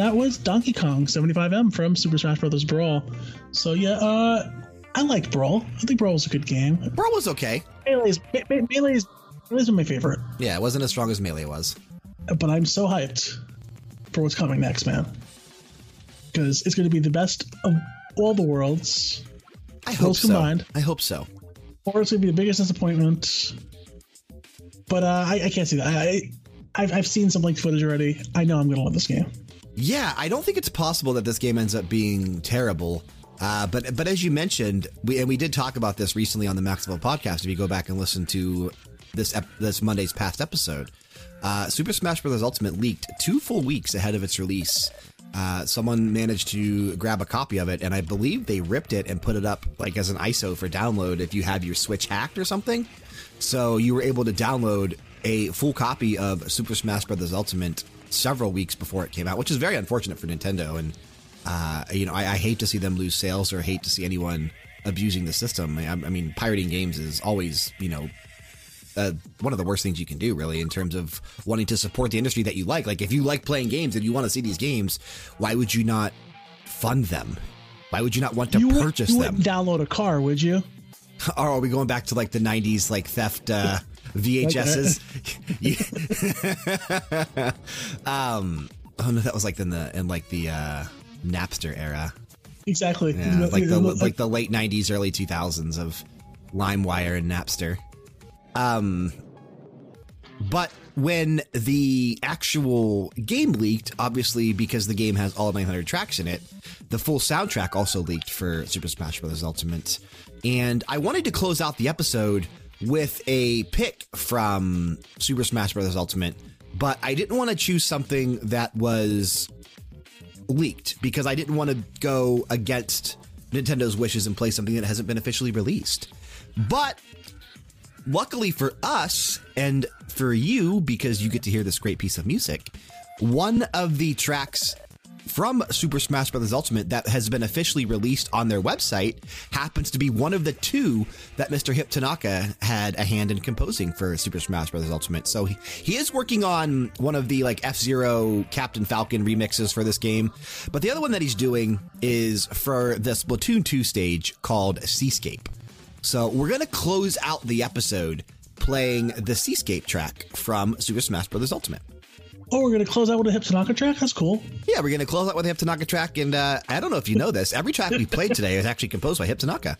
that was Donkey Kong 75M from Super Smash Bros. Brawl. So yeah, uh, I liked Brawl. I think Brawl was a good game. Brawl was okay. Melee's Me- Me- Melee's Melee's my favorite, Yeah, it wasn't as strong as Melee was. but I'm so hyped for what's coming next, man. Because it's going to be the best of all the worlds, I hope so. combined. I hope so. or it's going to be the biggest disappointment. But uh, I, I can't see that. I, I've, I've seen some leaked footage already. I know I'm going to love this game. Yeah, I don't think it's possible that this game ends up being terrible. Uh, but but as you mentioned, we and we did talk about this recently on the Maxwell podcast. If you go back and listen to this this Monday's past episode, uh, Super Smash Bros. Ultimate leaked two full weeks ahead of its release. Uh, someone managed to grab a copy of it, and I believe they ripped it and put it up like as an ISO for download if you have your Switch hacked or something. So you were able to download a full copy of Super Smash Bros. Ultimate several weeks before it came out, which is very unfortunate for Nintendo. And uh, you know, I, I hate to see them lose sales or hate to see anyone abusing the system. I, I mean, pirating games is always, you know, uh, one of the worst things you can do, really, in terms of wanting to support the industry that you like. Like, if you like playing games and you want to see these games, why would you not fund them? Why would you not want to you would- purchase you them? download a car, would you? Or are we going back to like the '90s, like theft uh, VHSs? um, oh no, that was like in the in like the uh, Napster era. Exactly. Yeah, like the like the late '90s, early 2000s of LimeWire and Napster. Um, but when the actual game leaked, obviously because the game has all 900 tracks in it, the full soundtrack also leaked for Super Smash Bros. Ultimate. And I wanted to close out the episode with a pick from Super Smash Bros. Ultimate, but I didn't want to choose something that was leaked because I didn't want to go against Nintendo's wishes and play something that hasn't been officially released. But luckily for us and for you, because you get to hear this great piece of music, one of the tracks from Super Smash Bros. Ultimate that has been officially released on their website happens to be one of the two that Mr. Hip Tanaka had a hand in composing for Super Smash Bros. Ultimate. So he, he is working on one of the like F Zero Captain Falcon remixes for this game. But the other one that he's doing is for the Splatoon 2 stage called Seascape. So we're going to close out the episode playing the Seascape track from Super Smash Bros. Ultimate. Oh, we're gonna close out with a Hip Tanaka track. That's cool. Yeah, we're going to close out with a Hip Tanaka track. And uh, I don't know if you know this, every track we played today is actually composed by Hip Tanaka.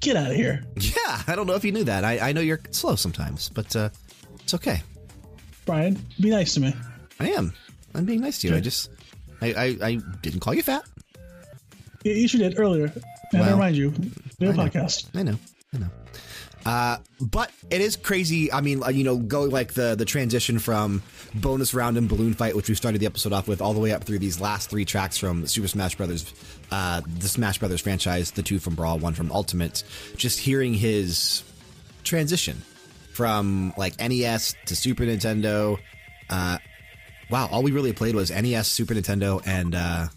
Get out of here, Yeah, I don't know if you knew that. I, I know you're slow sometimes, but uh, it's okay. Brian. Be nice to me. I am. I'm being nice to you. I just, I, I, I didn't call you fat. You- You sure did earlier. And Well, I remind you, we have a I know. podcast. I know. I know. Uh, but it is crazy. I mean, uh, you know, going like the the transition from bonus round and balloon fight, which we started the episode off with, all the way up through these last three tracks from Super Smash Brothers, uh, the Smash Brothers franchise, the two from Brawl, one from Ultimate. Just hearing his transition from like NES to Super Nintendo. Uh, wow, all we really played was NES, Super Nintendo, and uh,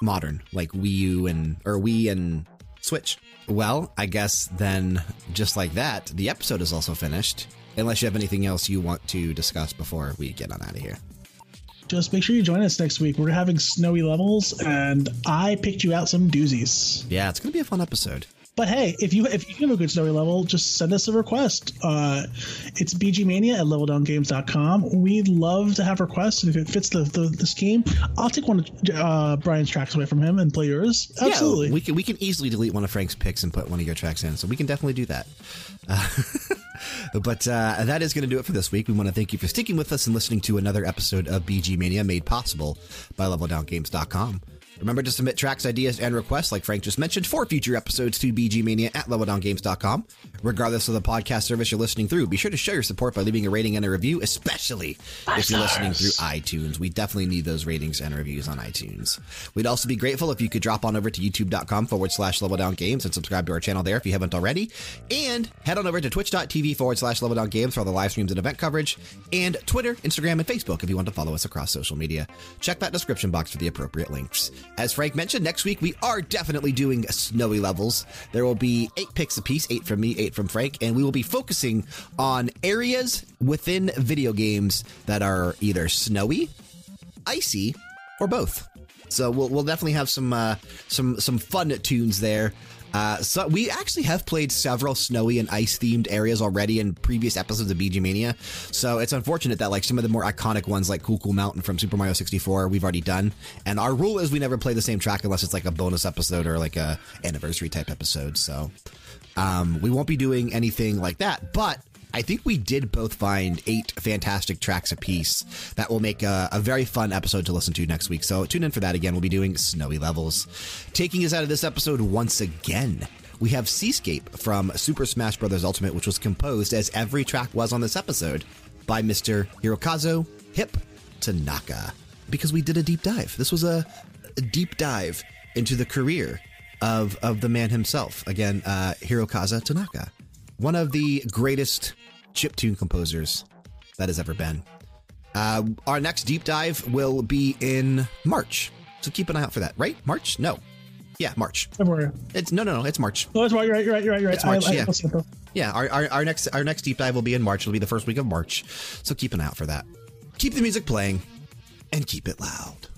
modern, like Wii U and or Wii and Switch. Well, I guess then, just like that, the episode is also finished. Unless you have anything else you want to discuss before we get on out of here. Just make sure you join us next week. We're having snowy levels, and I picked you out some doozies. Yeah, it's going to be a fun episode. But hey, if you if you have a good snowy level, just send us a request. Uh, it's bgmania at leveldowngames.com. We'd love to have requests, and if it fits the, the, the scheme, I'll take one of uh, Brian's tracks away from him and play yours. Absolutely. Yeah, we can we can easily delete one of Frank's picks and put one of your tracks in, so we can definitely do that. Uh, but uh, that is going to do it for this week. We want to thank you for sticking with us and listening to another episode of BG Mania, made possible by LevelDownGames.com. Remember to submit tracks, ideas, and requests, like Frank just mentioned, for future episodes to bgmania at leveldowngames.com. Regardless of the podcast service you're listening through, be sure to show your support by leaving a rating and a review, especially if you're listening through iTunes. We definitely need those ratings and reviews on iTunes. We'd also be grateful if you could drop on over to youtube.com forward slash leveldowngames and subscribe to our channel there if you haven't already. And head on over to twitch.tv forward slash leveldowngames for all the live streams and event coverage, and Twitter, Instagram, and Facebook if you want to follow us across social media. Check that description box for the appropriate links. As Frank mentioned, next week we are definitely doing snowy levels. There will be eight picks apiece, eight from me, eight from Frank, and we will be focusing on areas within video games that are either snowy, icy, or both. So we'll, we'll definitely have some uh, some some fun tunes there. Uh, so we actually have played several snowy and ice themed areas already in previous episodes of BG Mania. So it's unfortunate that like some of the more iconic ones like Cool Cool Mountain from Super Mario 64 we've already done. And our rule is we never play the same track unless it's like a bonus episode or like a anniversary type episode. So um, we won't be doing anything like that, but I think we did both find eight fantastic tracks apiece that will make a, a, very fun episode to listen to next week. So tune in for that again. We'll be doing Snowy Levels. Taking us out of this episode once again, we have Seascape from Super Smash Bros. Ultimate, which was composed, as every track was on this episode, by Mr. Hirokazu Hip Tanaka. Because we did a deep dive. This was a, a deep dive into the career of, of the man himself. Again, uh, Hirokazu Tanaka. One of the greatest chiptune composers that has ever been. Uh, our next deep dive will be in March. So keep an eye out for that, right? March? No. Yeah, March. February. It's no, no, no. It's March. Oh, that's right. You're right. You're right. You're right. You're right. It's March. I, I, yeah. yeah. Our, our, our next our next deep dive will be in March. It'll be the first week of March. So keep an eye out for that. Keep the music playing and keep it loud.